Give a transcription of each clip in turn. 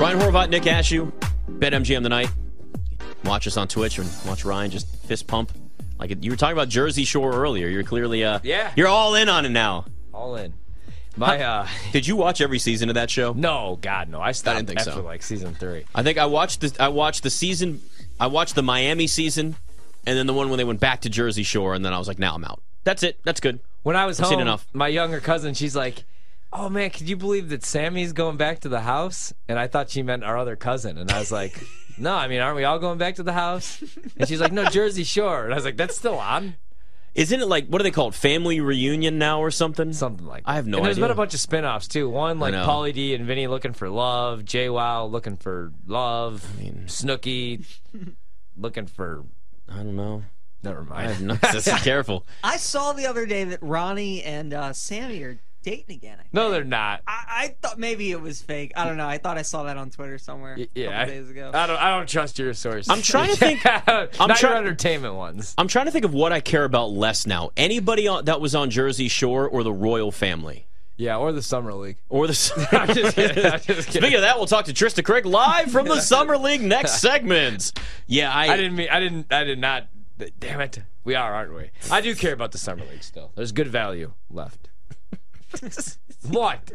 Ryan Horvat, Nick Ashew, Bet MGM tonight. Watch us on Twitch and watch Ryan just fist pump. Like you were talking about Jersey Shore earlier. You're clearly uh Yeah. You're all in on it now. All in. My uh Did you watch every season of that show? no, God no. I stopped didn't think after so. like season three. I think I watched the I watched the season. I watched the Miami season, and then the one when they went back to Jersey Shore, and then I was like, now I'm out. That's it. That's good. When I was I've home, seen enough. my younger cousin, she's like, "Oh man, could you believe that Sammy's going back to the house?" And I thought she meant our other cousin, and I was like, "No, I mean, aren't we all going back to the house?" And she's like, "No, Jersey Shore." And I was like, "That's still on." Isn't it like what do they call it? Family reunion now or something? Something like that. I have no and there's idea. been a bunch of spin-offs too. One like Pauly D and Vinny looking for love, JWoww looking for love, I mean, Snooki looking for I don't know. never mind. I have no. Just careful. I saw the other day that Ronnie and uh, Sammy are dating again. I, no, they're not. I, I thought maybe it was fake. I don't know. I thought I saw that on Twitter somewhere a Yeah, couple I, days ago. I don't. I don't trust your sources. I'm trying to think- I'm not your entertainment ones. I'm trying to think of what I care about less now. Anybody on, that was on Jersey Shore or the royal family Yeah, or the summer league. or the. I'm just kidding. I'm just kidding. Speaking of that, we'll talk to Trista Crick live from the Summer League next segment. Yeah, I, I didn't mean. I didn't. I did not. Damn it. We are, aren't we? I do care about the summer league still. There's good value left. what?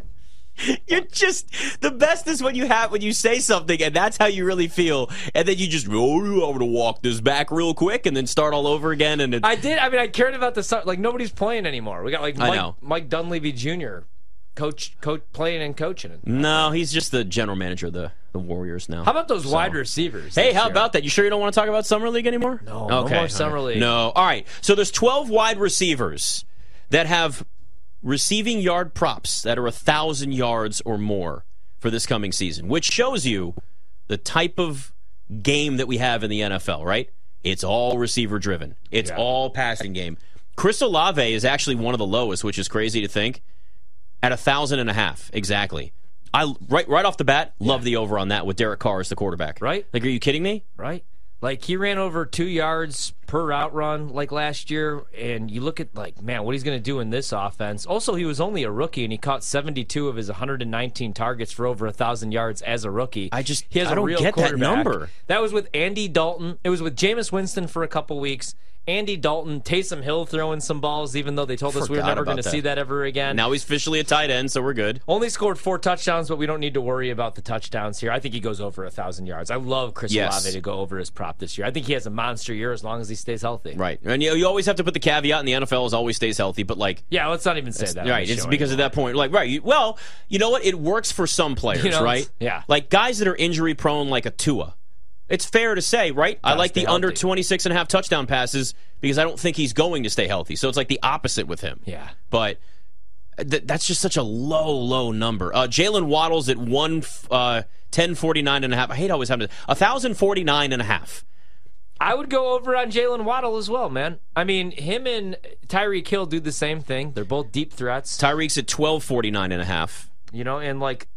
You're just the best is when you have when you say something and that's how you really feel, and then you just oh, I'm gonna walk this back real quick and then start all over again. And I did. I mean, I cared about the. Like nobody's playing anymore. We got like Mike. Mike Dunleavy Jr. coach, coach playing and coaching. no, he's just the general manager of the the Warriors now. How about those wide receivers? Hey, how year? about that? You sure you don't want to talk about summer league anymore? No, no more summer league. No. All right. So there's 12 wide receivers that have receiving yard props that are a thousand yards or more for this coming season, which shows you the type of game that we have in the NFL. Right? It's all receiver driven. It's Yeah. all passing game. Chris Olave is actually one of the lowest, which is crazy to think. At a thousand and a half, exactly. I right right off the bat love the over on that with Derek Carr as the quarterback. Right. Like, are you kidding me? right? Like he ran over two yards per route run like last year, and you look at like man, what he's going to do in this offense. Also, he was only a rookie, and he caught 72 of his 119 targets for over a thousand yards as a rookie. I just- he has I a don't real get that quarterback. number. That was with Andy Dalton. It was with Jameis Winston for a couple weeks. Andy Dalton, Taysom Hill throwing some balls, even though they told us we were never going to see that ever again. Now he's officially a tight end, so we're good. Only scored four touchdowns, but we don't need to worry about the touchdowns here. I think he goes over a thousand yards. I love Chris Yes. Olave to go over his prop this year. I think he has a monster year as long as he stays healthy. Right. And you, you always have to put the caveat in the NFL is always stays healthy, but like Yeah, let's not even say that. right, it's because anymore. of that point. Like right, you, well, you know what? It works for some players, You know, right? yeah. Like guys that are injury prone like a Tua. It's fair to say, right? I like the stay under healthy. 26 and a half touchdown passes because I don't think he's going to stay healthy. So it's like the opposite with him. Yeah. But th- that's just such a low, low number. Uh, Jalen Waddle's at one uh, 1049 and a half. I hate always having to, 1049 and a half. I would go over on Jalen Waddle as well, man. I mean, him and Tyreek Hill do the same thing. They're both deep threats, Tyreek's at 1249 and a half. you know, and like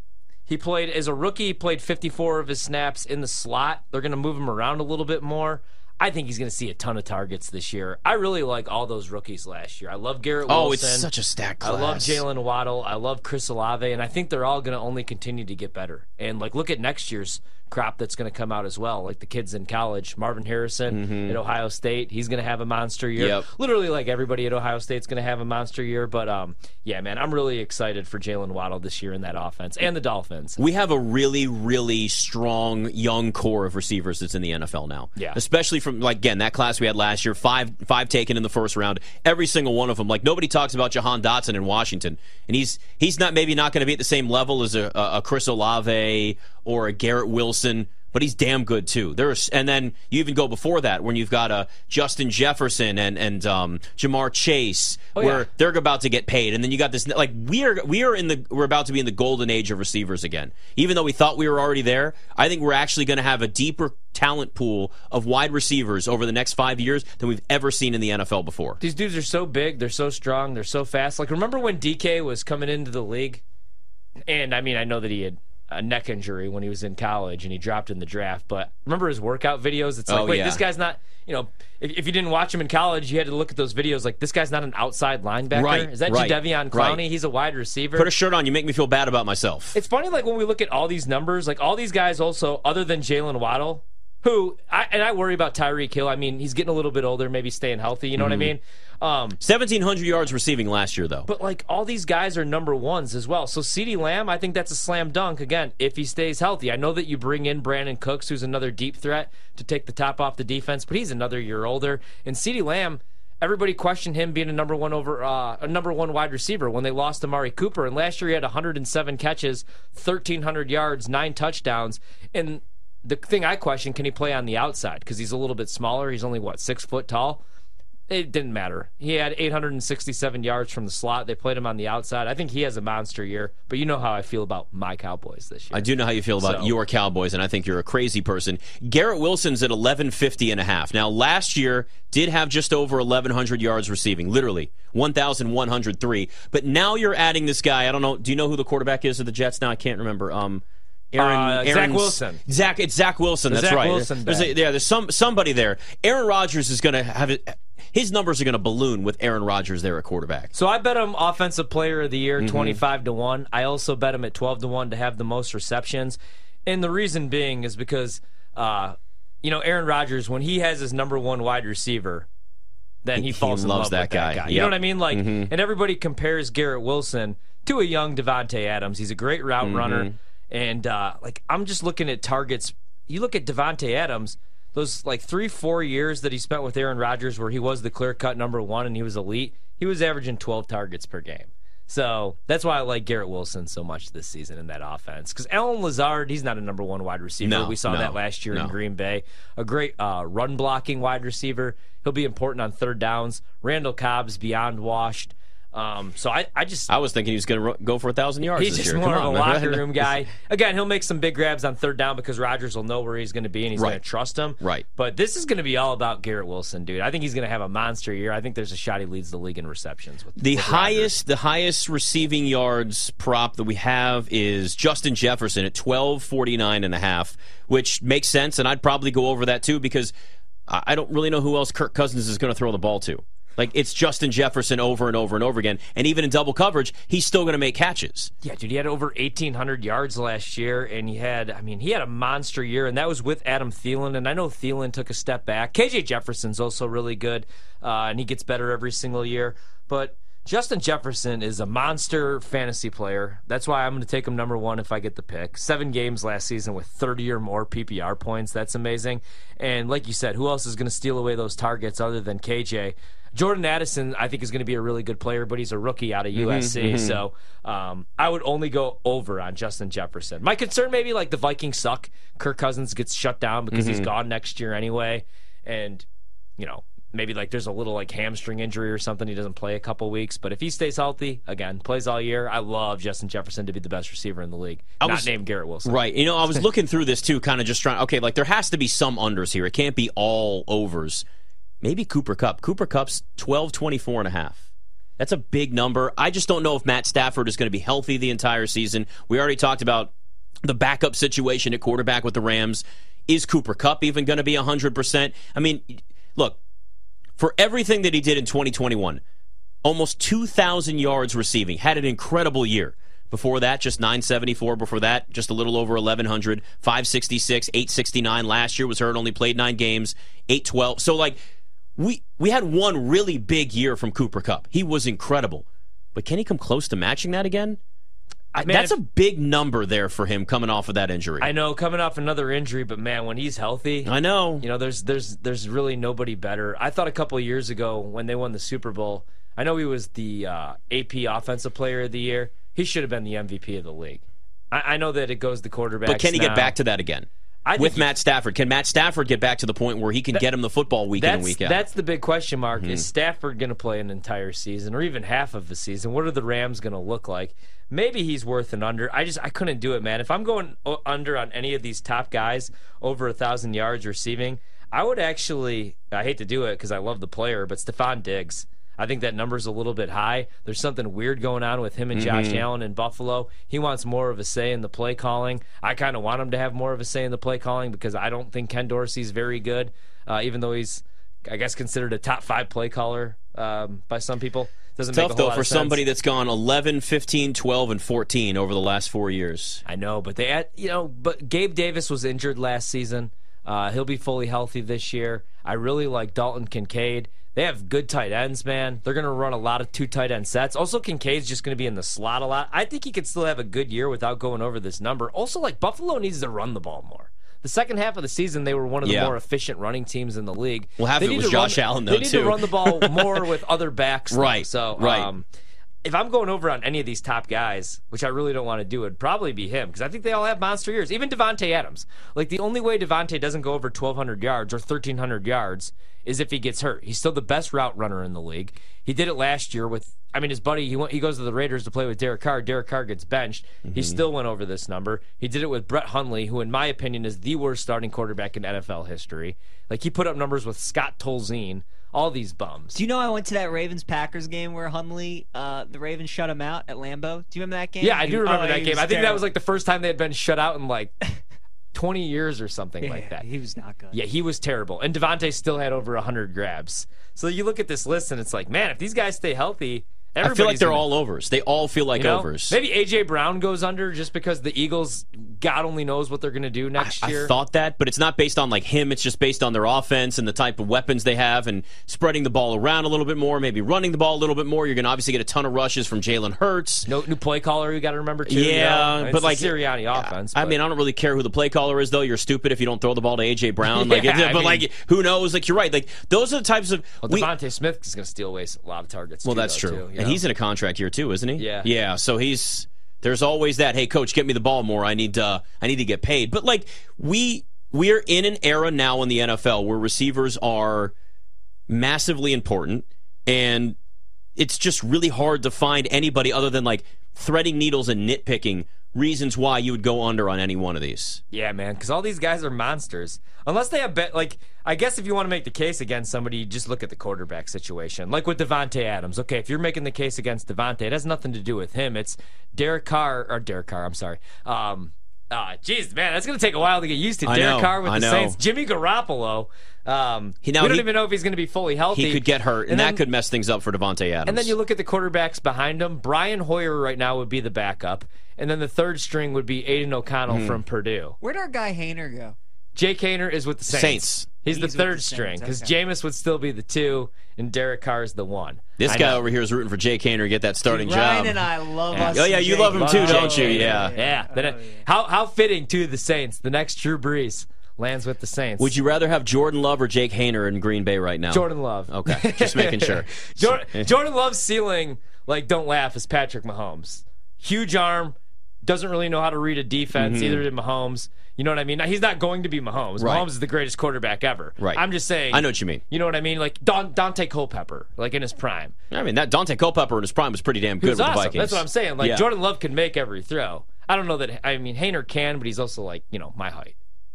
he played as a rookie, he played 54 of his snaps in the slot. They're going to move him around a little bit more. I think he's going to see a ton of targets this year. I really like all those rookies last year. I love Garrett Wilson. Oh, it's such a stacked I love Jalen Waddle. I love Chris Olave, and I think they're all going to only continue to get better. And like, look at next year's crop that's going to come out as well. Like the kids in college, Marvin Harrison at Ohio State, he's going to have a monster year. Mm-hmm. Yep. Literally, like everybody at Ohio State's going to have a monster year. But um, yeah, man, I'm really excited for Jalen Waddle this year in that offense and the Dolphins. We have a really, really strong young core of receivers that's in the NFL now. Yeah. Especially from like again that class we had last year, five five taken in the first round. Every single one of them. Like nobody talks about Jahan Dotson in Washington, and he's he's not maybe not going to be at the same level as a, a Chris Olave or a Garrett Wilson. But he's damn good too. There's and then you even go before that when you've got a Justin Jefferson and and um, Ja'Marr Chase, Oh, where yeah. they're about to get paid, and then you got this like we are we are in the we're about to be in the golden age of receivers again. Even though we thought we were already there, I think we're actually going to have a deeper talent pool of wide receivers over the next five years than we've ever seen in the NFL before. These dudes are so big, they're so strong, they're so fast. Like remember when DK was coming into the league? And I mean, I know that he had a neck injury when he was in college and he dropped in the draft. But remember his workout videos? It's like, Oh, wait, yeah. this guy's not. You know, if, if you didn't watch him in college, you had to look at those videos. Like this guy's not an outside linebacker. Right, Is that right, Jadeveon Clowney? right. He's a wide receiver. Put a shirt on. You make me feel bad about myself. It's funny, like when we look at all these numbers, like all these guys also, other than Jalen Waddle, who I, and I worry about Tyreek Hill. I mean, he's getting a little bit older, maybe staying healthy. You know what I Mm-hmm. mean? Um, 1,700 yards receiving last year, though. but like all these guys are number ones as well. So CeeDee Lamb, I think that's a slam dunk again if he stays healthy. I know that you bring in Brandin Cooks, who's another deep threat to take the top off the defense, but he's another year older. And CeeDee Lamb. Everybody questioned him being a number one over uh, a number one wide receiver when they lost Amari Cooper, and last year he had 107 catches, 1,300 yards, nine touchdowns, and the thing I question: Can he play on the outside? Because he's a little bit smaller. He's only what six foot tall. It didn't matter. He had 867 yards from the slot. They played him on the outside. I think he has a monster year. But you know how I feel about my Cowboys this year. I do know how you feel about So- your Cowboys, and I think you're a crazy person. Garrett Wilson's at 1150 and a half. Now, last year did have just over 1,100 yards receiving, literally 1,103. But now you're adding this guy. I don't know. Do you know who the quarterback is of the Jets now? I can't remember. Um, Aaron, Uh, Zach Wilson. Zach, it's Zach Wilson. That's Zach right. Wilson There's a, yeah, there's some somebody there. Aaron Rodgers is going to have it. His numbers are going to balloon with Aaron Rodgers there at quarterback. So I bet him offensive player of the year, Mm-hmm. 25 to 1. I also bet him at 12 to 1 to have the most receptions. And the reason being is because, uh, you know, Aaron Rodgers, when he has his number one wide receiver, then he, He- falls in loves love that with that guy. guy. You know Mm-hmm. what I mean? Like, and everybody compares Garrett Wilson to a young Davante Adams. He's a great route Mm-hmm. runner, and uh, like I'm just looking at targets. You look at Davante Adams. Those like three, four years that he spent with Aaron Rodgers, where he was the clear cut number one and he was elite, he was averaging 12 targets per game. So that's why I like Garrett Wilson so much this season in that offense. Because Allen Lazard, he's not a number one wide receiver. No, we saw no, that last year no. in Green Bay. A great uh, run blocking wide receiver. He'll be important on third downs. Randall Cobb's beyond washed. Um, so I, I just I was thinking he was going to go for a thousand yards He's just year. more Come of a on, locker room guy. Again, he'll make some big grabs on third down because Rodgers will know where he's going to be and he's going to trust him. Right. But this is going to be all about Garrett Wilson, dude. I think he's going to have a monster year. I think there's a shot he leads the league in receptions. With The with highest, the highest receiving yards prop that we have is Justin Jefferson at twelve forty nine and a half, which makes sense, and I'd probably go over that too because I don't really know who else Kirk Cousins is going to throw the ball to. Like it's Justin Jefferson over and over and over again, and even in double coverage, he's still going to make catches. Yeah, dude, he had over 1,800 yards last year, and he had, I mean, he had a monster year, and that was with Adam Thielen. And I know Thielen took a step back. KJ Jefferson's also really good, uh, and he gets better every single year. But Justin Jefferson is a monster fantasy player. That's why I'm going to take him number one if I get the pick. Seven games last season with 30 or more PPR points. That's amazing. And like you said, who else is going to steal away those targets other than KJ? Jordan Addison, I think, is going to be a really good player, but he's a rookie out of mm-hmm, USC. Mm-hmm. So um, I would only go over on Justin Jefferson. My concern, maybe like the Vikings suck. Kirk Cousins gets shut down because he's mm-hmm. gone next year anyway. And, you know, maybe like there's a little like hamstring injury or something. He doesn't play a couple weeks. But if he stays healthy, again, plays all year, I love Justin Jefferson to be the best receiver in the league. Not was- named Garrett Wilson. Right. You know, I was looking through this too, kind of just trying. Okay, like there has to be some unders here. It can't be all overs. Maybe Cooper Kupp. Cooper Kupp's 12, 24 and a half. That's a big number. I just don't know if Matt Stafford is going to be healthy the entire season. We already talked about the backup situation at quarterback with the Rams. Is Cooper Kupp even going to be 100%? I mean, look, for everything that he did in 2021, almost 2,000 yards receiving, had an incredible year. Before that, just 974. Before that, just a little over 1,100. 566, 869 last year. Was hurt, only played nine games. 812. So, like, we we had one really big year from Cooper Kupp. He was incredible. But can he come close to matching that again? I- Man, That's a big number there for him coming off of that injury. I know coming off another injury, but man, when he's healthy, I know. You know, there's there's there's really nobody better. I thought a couple of years ago when they won the Super Bowl, I know he was the uh, AP Offensive Player of the Year. He should have been the MVP of the league. I, I know that it goes the quarterback. But can he get back to that again? With he- Matt Stafford. Can Matt Stafford get back to the point where he can get him the football week in and week out? that's the big question mark. Mm-hmm. Is Stafford going to play an entire season or even half of the season? What are the Rams going to look like? Maybe he's worth an under. I just I couldn't do it, man. If I'm going under on any of these top guys over a thousand yards receiving, I would actually. I hate to do it because I love the player, but Stefon Diggs. I think that number's a little bit high. There's something weird going on with him and Josh Allen in Buffalo. He wants more of a say in the play calling. I kind of want him to have more of a say in the play calling because I don't think Ken Dorsey's very good, uh, even though he's, I guess, considered a top five play caller um, by some people. Doesn't a Tough though for somebody that's gone 11, 15, 12, and 14 over the last four years. I know, but they had, you know, but Gabe Davis was injured last season. Uh, he'll be fully healthy this year. I really like Dalton Kincaid. They have good tight ends, man. They're going to run a lot of two tight end sets. Also, Kincaid's just going to be in the slot a lot. I think he could still have a good year without going over this number. Also, like Buffalo needs to run the ball more. The second half of the season, they were one of the Yeah. more efficient running teams in the league. Well, half They it need was to run- Allen, though, They need too. to run the ball more with other backs, though. Right, So, right. Um, if I'm going over on any of these top guys, which I really don't want to do, it'd probably be him because I think they all have monster years. Even Davante Adams. Like the only way Davante doesn't go over 1,200 yards or 1,300 yards is if he gets hurt. He's still the best route runner in the league. He did it last year with. I mean, his buddy. He went. He goes to the Raiders to play with Derek Carr. Derek Carr gets benched. He mm-hmm. still went over this number. He did it with Brett Hundley, who, in my opinion, is the worst starting quarterback in NFL history. Like he put up numbers with Scott Tolzien. All these bums. Do you know I went to that Ravens Packers game where Hundley, uh, the Ravens shut him out at Lambeau? Do you remember that game? Yeah, I do remember oh, that game. I think that was like the first time they had been shut out in like 20 years or something like that. He was not good. Yeah, he was terrible. And Davante still had over 100 grabs. So you look at this list and it's like, man, if these guys stay healthy, I feel like they're all overs. They all feel like you know? overs. Maybe AJ Brown goes under just because the Eagles, God only knows what they're going to do next I year. I thought that, but it's not based on like him. It's just based on their offense and the type of weapons they have and spreading the ball around a little bit more, maybe running the ball a little bit more. You're going to obviously get a ton of rushes from Jalen Hurts. no new play caller you got to remember too. Yeah, but like Sirianni offense. I but- mean, I don't really care who the play caller is, though. You're stupid if you don't throw the ball to AJ Brown. Like, Yeah, it's- I but mean- like, who knows? Like, you're right. Like, those are the types of. well, we- DeVonta Smith is going to steal away a lot of targets. well, too, that's though, true, too, and know? he's in a contract year too, isn't he? Yeah. yeah. So he's there's always that. Hey, coach, get me the ball more. I need uh, I need to get paid. But like we we're in an era now in the NFL where receivers are massively important, and it's just really hard to find anybody other than like threading needles and nitpicking reasons why you would go under on any one of these. Yeah, man, because all these guys are monsters. Unless they have bet, like I guess if you want to make the case against somebody, just look at the quarterback situation. Like with Davante Adams. Okay, if you're making the case against Davante, it has nothing to do with him. It's Derek Carr or Derek Carr. I'm sorry. Um, ah, jeez, man, that's gonna take a while to get used to. I Derek know, Carr with I the know. Saints. Jimmy Garoppolo. Um, He- now we don't he- even know if he's going to be fully healthy. He could get hurt, and, And that could mess things up for Davante Adams. and then you look at the quarterbacks behind him. Brian Hoyer right now would be the backup, and then the third string would be Aidan O'Connell Hmm. from Purdue. Where'd our guy Haener go? Jake Haener is with the Saints. Saints. He's, He's the third the string because okay. Jameis would still be the two, and Derek Carr is the one. this I guy know. over here is rooting for Jake Haener to get that starting Ryan job. and I love Yeah. us. Oh, yeah, you Jake love him too, Jake don't you? Haener. Yeah. yeah. Then it- Oh, yeah. How how fitting to the Saints. The next Drew Brees lands with the Saints. Would you rather have Jordan Love or Jake Haener in Green Bay right now? Jordan Love? Okay, just making sure. Jordan, Jordan Love's ceiling, like don't laugh, is Patrick Mahomes. Huge arm, doesn't really know how to read a defense. Mm-hmm. Either did Mahomes. You know what I mean? Now, he's not going to be Mahomes. Right. Mahomes is the greatest quarterback ever. Right. I'm just saying. I know what you mean. You know what I mean? Like Don, Daunte Culpepper, like in his prime. I mean, that Daunte Culpepper in his prime was pretty damn good with the awesome. Vikings. That's what I'm saying. Like Yeah. Jordan Love can make every throw. I don't know that. I mean, Haener can, but he's also like you know my height.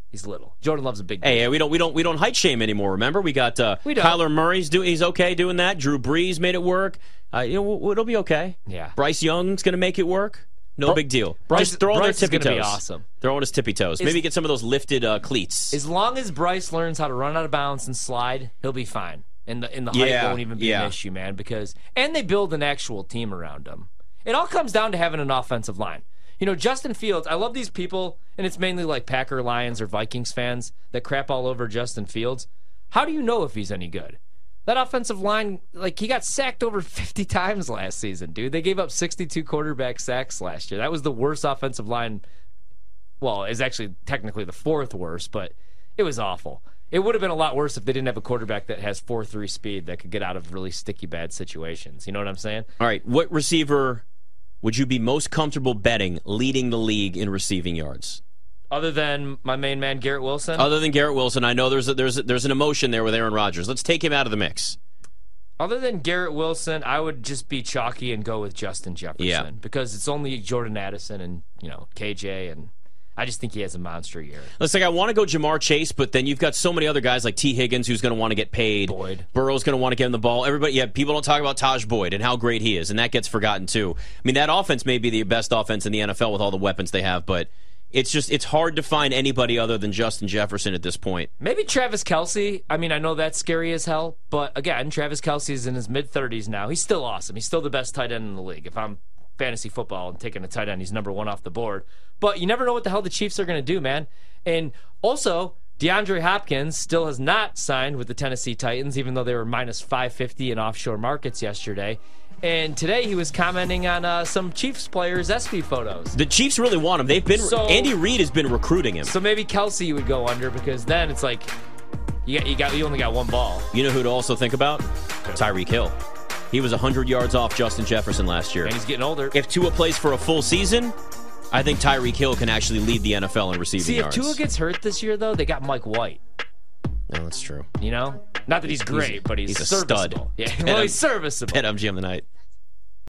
He's little. Jordan Love's a big. Guy. Hey, we don't we don't we don't height shame anymore. Remember, we got uh, We don't. Kyler Murray's doing. He's okay doing that. Drew Brees made it work. Uh, you know, it'll be okay. Yeah. Bryce Young's going to make it work. No big deal. Bryce- Just throw on Bryce their is tippy gonna toes. be awesome. Throw on his tippy toes. Maybe get some of those lifted uh, cleats. As long as Bryce learns how to run out of bounds and slide, he'll be fine. And the and the height Yeah, won't even be yeah. an issue, man. Because and they build an actual team around him. It all comes down to having an offensive line. You know, Justin Fields. I love these people, and it's mainly like Packer, Lions, or Vikings fans that crap all over Justin Fields. How do you know if he's any good? That offensive line, like he got sacked over 50 times last season, dude. They gave up 62 quarterback sacks last year. That was the worst offensive line well, it's actually technically the fourth worst, but it was awful. It would have been a lot worse if they didn't have a quarterback that has 4 3 speed that could get out of really sticky bad situations. You know what I'm saying? All right, what receiver would you be most comfortable betting leading the league in receiving yards? Other than my main man, Garrett Wilson. Other than Garrett Wilson, I know there's a, there's a, there's an emotion there with Aaron Rodgers. Let's take him out of the mix. Other than Garrett Wilson, I would just be chalky and go with Justin Jefferson Yeah. because it's only Jordan Addison and you know KJ and I just think he has a monster year. It's like I want to go Ja'Marr Chase, but then you've got so many other guys like Tee Higgins who's going to want to get paid. Boyd. Burrow's going to want to get him the ball. Everybody, yeah, people don't talk about Taj Boyd and how great he is, and that gets forgotten too. I mean, that offense may be the best offense in the NFL with all the weapons they have, but it's just it's hard to find anybody other than Justin Jefferson at this point. Maybe Travis Kelce. I mean, I know that's scary as hell, but again, Travis Kelce is in his mid 30s now. He's still awesome. He's still the best tight end in the league. If I'm fantasy football and taking a tight end, he's number one off the board. But you never know what the hell the Chiefs are going to do, man. And also, DeAndre Hopkins still has not signed with the Tennessee Titans, even though they were minus 550 in offshore markets yesterday. And today he was commenting on uh, some Chiefs players' SB photos. The Chiefs really want him. They've been So- Andy Reid has been recruiting him. So maybe Kelce would go under because then it's like you got you got you only got one ball. You know who to also think about? Tyreek Hill. He was 100 yards off Justin Jefferson last year. And he's getting older. If Tua plays for a full season, I think Tyreek Hill can actually lead the NFL in receiving See, if. Tua gets hurt this year, though, they got Mike White. No, that's true. You know, not that he's great, but he's, he's a stud. serviceable. Yeah, well, he's serviceable. Bet MGM tonight.